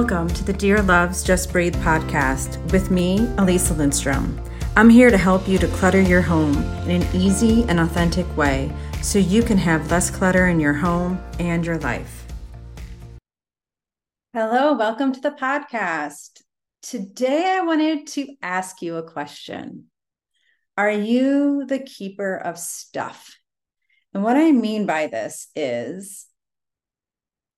Welcome to the Dear Loves Just Breathe podcast with me, Elisa Lindstrom. I'm here to help you to clutter your home in an easy and authentic way so you can have less clutter in your home and your life. Hello, welcome to the podcast. Today I wanted to ask you a question Are you the keeper of stuff? And what I mean by this is,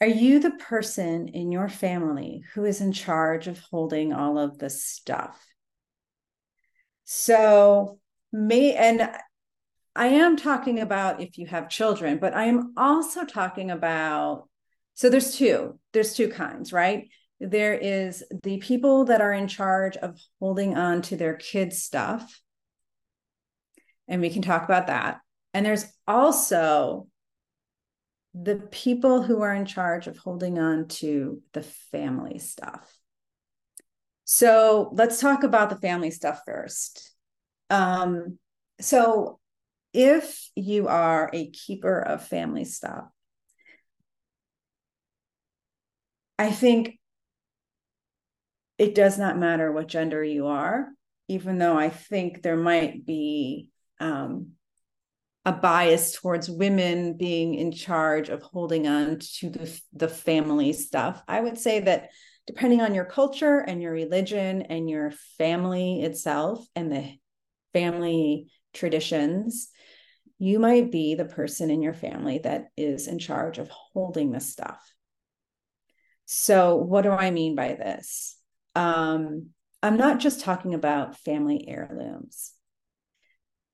are you the person in your family who is in charge of holding all of the stuff? So, me, and I am talking about if you have children, but I am also talking about so there's two. There's two kinds, right? There is the people that are in charge of holding on to their kids' stuff. And we can talk about that. And there's also the people who are in charge of holding on to the family stuff. So let's talk about the family stuff first. Um, so if you are a keeper of family stuff, I think it does not matter what gender you are, even though I think there might be um, a bias towards women being in charge of holding on to the, the family stuff. I would say that depending on your culture and your religion and your family itself and the family traditions, you might be the person in your family that is in charge of holding the stuff. So, what do I mean by this? Um, I'm not just talking about family heirlooms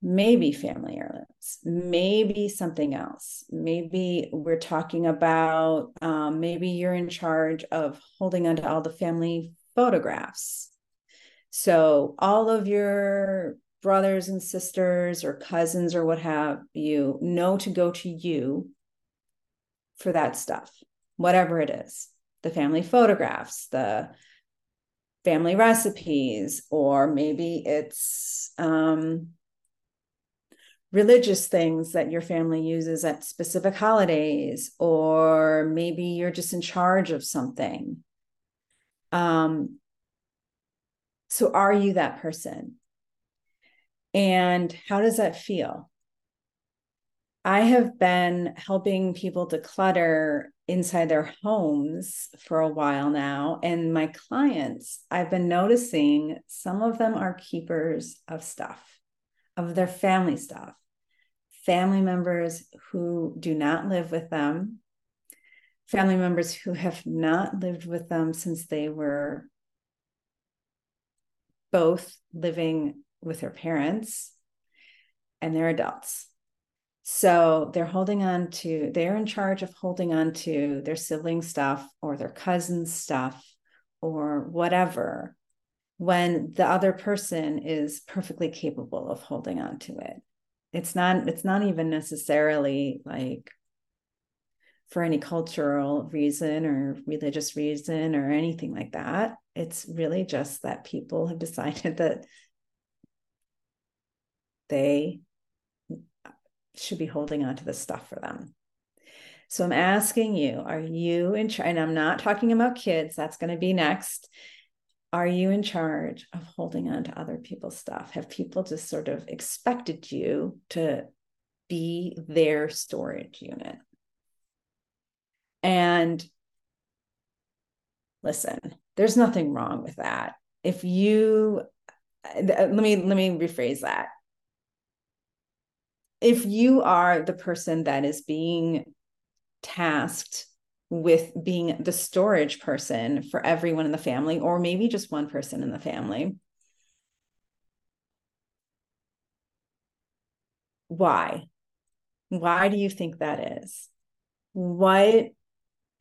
maybe family heirlooms, maybe something else. Maybe we're talking about um, maybe you're in charge of holding onto all the family photographs. So all of your brothers and sisters or cousins or what have you know to go to you for that stuff, whatever it is the family photographs, the family recipes, or maybe it's um, religious things that your family uses at specific holidays, or maybe you're just in charge of something. Um, so, are you that person? And how does that feel? I have been helping people declutter inside their homes for a while now. And my clients, I've been noticing some of them are keepers of stuff of their family stuff, family members who do not live with them, family members who have not lived with them since they were both living with their parents and they're adults. So they're holding on to, they're in charge of holding on to their sibling stuff or their cousin's stuff or whatever when the other person is perfectly capable of holding on to it. It's not it's not even necessarily like for any cultural reason or religious reason or anything like that. It's really just that people have decided that they should be holding on to the stuff for them. So i'm asking you are you in and i'm not talking about kids that's going to be next are you in charge of holding on to other people's stuff? Have people just sort of expected you to be their storage unit? And listen, there's nothing wrong with that. If you uh, let me let me rephrase that. If you are the person that is being tasked with being the storage person for everyone in the family, or maybe just one person in the family. Why? Why do you think that is? What,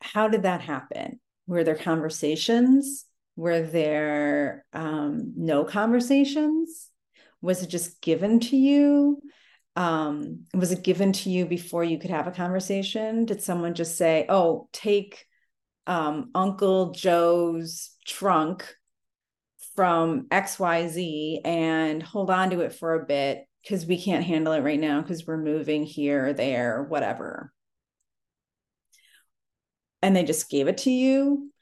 how did that happen? Were there conversations? Were there um, no conversations? Was it just given to you? Um, was it given to you before you could have a conversation? Did someone just say, "Oh, take um, Uncle Joe's trunk from X Y Z and hold on to it for a bit because we can't handle it right now because we're moving here, there, whatever." And they just gave it to you,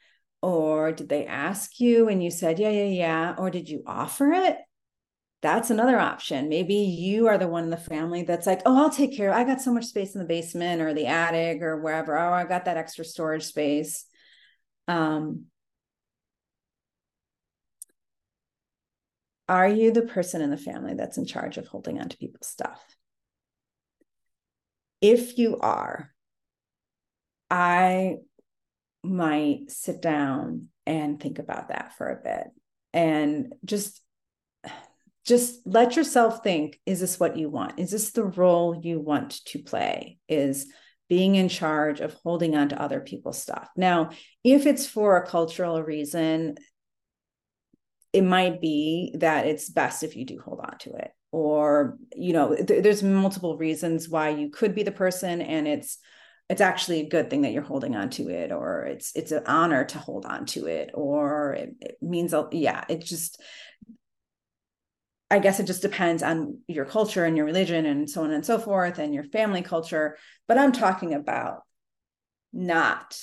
Or did they ask you and you said, yeah, yeah, yeah? Or did you offer it? That's another option. Maybe you are the one in the family that's like, oh, I'll take care. I got so much space in the basement or the attic or wherever. Oh, I got that extra storage space. Um, are you the person in the family that's in charge of holding on to people's stuff? If you are, I might sit down and think about that for a bit and just just let yourself think is this what you want? Is this the role you want to play? Is being in charge of holding on to other people's stuff. Now if it's for a cultural reason it might be that it's best if you do hold on to it. Or you know th- there's multiple reasons why you could be the person and it's it's actually a good thing that you're holding on to it or it's it's an honor to hold on to it or it, it means yeah it just i guess it just depends on your culture and your religion and so on and so forth and your family culture but i'm talking about not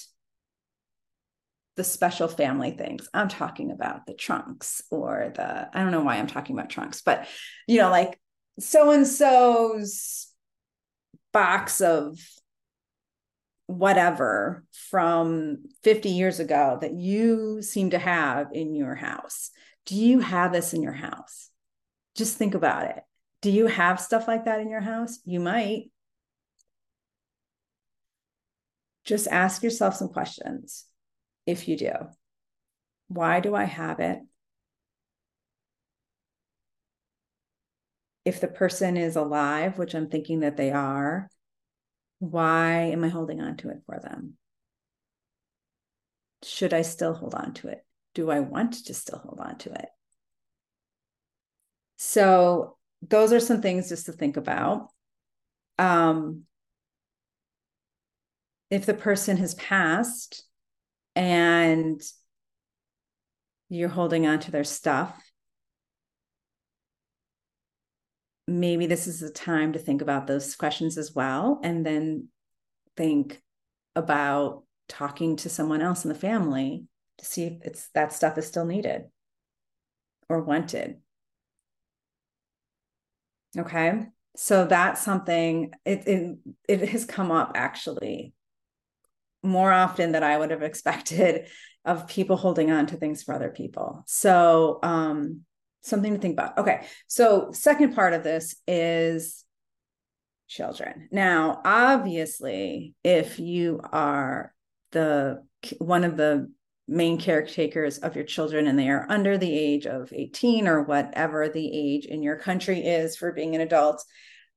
the special family things i'm talking about the trunks or the i don't know why i'm talking about trunks but you know like so and so's box of whatever from 50 years ago that you seem to have in your house. Do you have this in your house? Just think about it. Do you have stuff like that in your house? You might. Just ask yourself some questions if you do. Why do I have it? If the person is alive, which I'm thinking that they are, why am I holding on to it for them? Should I still hold on to it? Do I want to still hold on to it? So, those are some things just to think about. Um, if the person has passed and you're holding on to their stuff, maybe this is a time to think about those questions as well and then think about talking to someone else in the family to see if it's that stuff is still needed or wanted okay so that's something it, it it has come up actually more often than i would have expected of people holding on to things for other people so um something to think about. Okay. So, second part of this is children. Now, obviously, if you are the one of the main caretakers of your children and they are under the age of 18 or whatever the age in your country is for being an adult,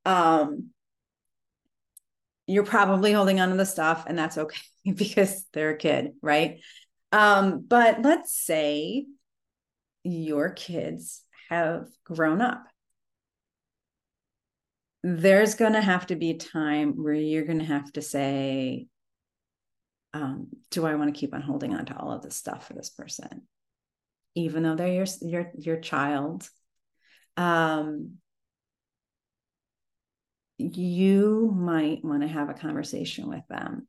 um, you're probably holding on to the stuff and that's okay because they're a kid, right? Um, but let's say your kids have grown up. There's going to have to be a time where you're going to have to say, um, do I want to keep on holding on to all of this stuff for this person, even though they're your your your child? Um, you might want to have a conversation with them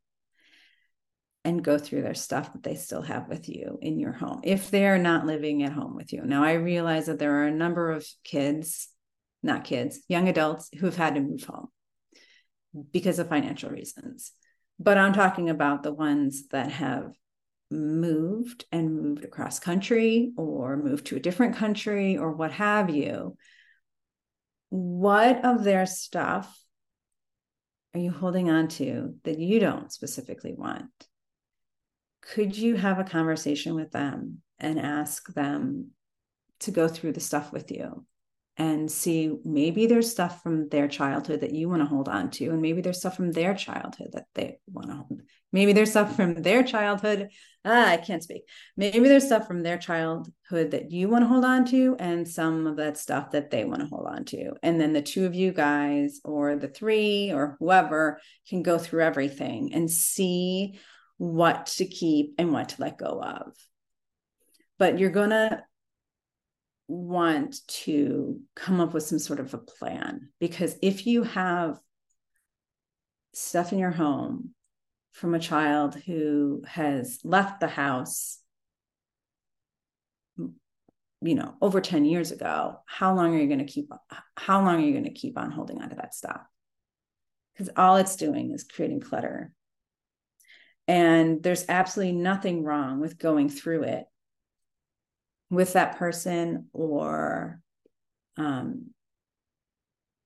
and go through their stuff that they still have with you in your home if they're not living at home with you. Now, I realize that there are a number of kids, not kids, young adults who've had to move home because of financial reasons. But I'm talking about the ones that have moved and moved across country or moved to a different country or what have you. What of their stuff are you holding on to that you don't specifically want? could you have a conversation with them and ask them to go through the stuff with you and see maybe there's stuff from their childhood that you want to hold on to and maybe there's stuff from their childhood that they want to hold maybe there's stuff from their childhood ah, i can't speak maybe there's stuff from their childhood that you want to hold on to and some of that stuff that they want to hold on to and then the two of you guys or the three or whoever can go through everything and see what to keep and what to let go of. But you're going to want to come up with some sort of a plan because if you have stuff in your home from a child who has left the house you know over 10 years ago how long are you going to keep how long are you going to keep on holding on to that stuff? Because all it's doing is creating clutter. And there's absolutely nothing wrong with going through it with that person or um,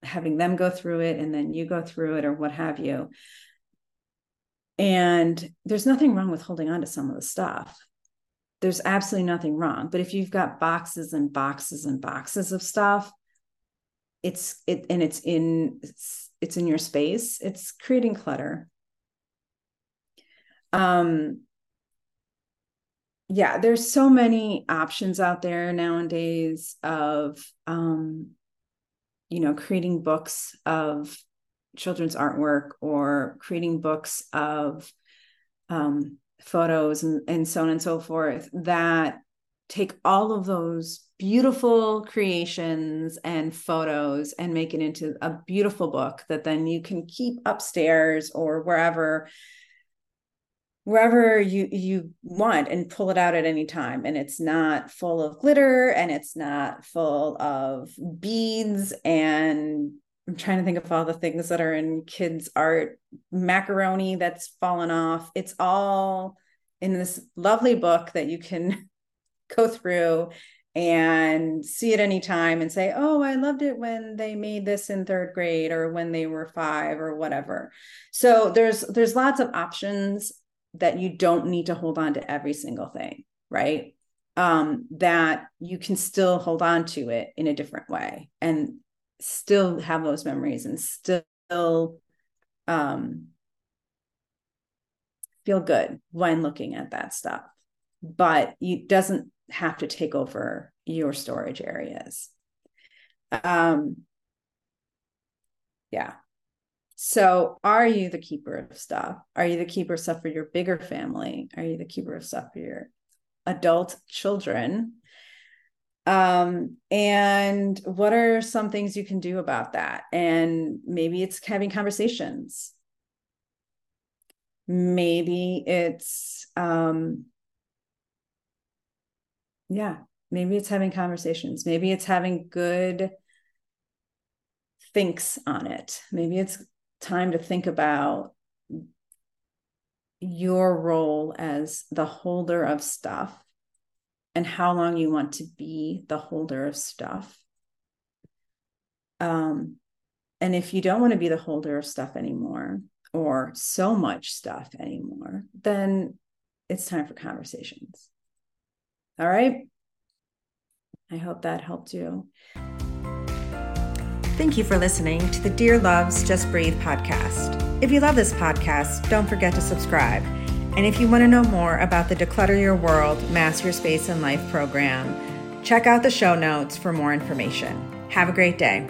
having them go through it and then you go through it or what have you. And there's nothing wrong with holding on to some of the stuff. There's absolutely nothing wrong. But if you've got boxes and boxes and boxes of stuff, it's it and it's in it's, it's in your space, it's creating clutter. Um yeah, there's so many options out there nowadays of um you know creating books of children's artwork or creating books of um, photos and, and so on and so forth that take all of those beautiful creations and photos and make it into a beautiful book that then you can keep upstairs or wherever wherever you you want and pull it out at any time. And it's not full of glitter and it's not full of beads. And I'm trying to think of all the things that are in kids art. Macaroni that's fallen off. It's all in this lovely book that you can go through and see it anytime and say oh i loved it when they made this in third grade or when they were five or whatever. So there's there's lots of options that you don't need to hold on to every single thing, right? Um, that you can still hold on to it in a different way and still have those memories and still um, feel good when looking at that stuff. But it doesn't have to take over your storage areas. Um, yeah. So, are you the keeper of stuff? Are you the keeper of stuff for your bigger family? Are you the keeper of stuff for your adult children? Um, and what are some things you can do about that? And maybe it's having conversations. Maybe it's, um, yeah, maybe it's having conversations. Maybe it's having good thinks on it. Maybe it's time to think about your role as the holder of stuff and how long you want to be the holder of stuff. Um, and if you don't want to be the holder of stuff anymore or so much stuff anymore, then it's time for conversations. All right. I hope that helped you. Thank you for listening to the Dear Loves Just Breathe podcast. If you love this podcast, don't forget to subscribe. And if you want to know more about the Declutter Your World Master Your Space and Life program, check out the show notes for more information. Have a great day.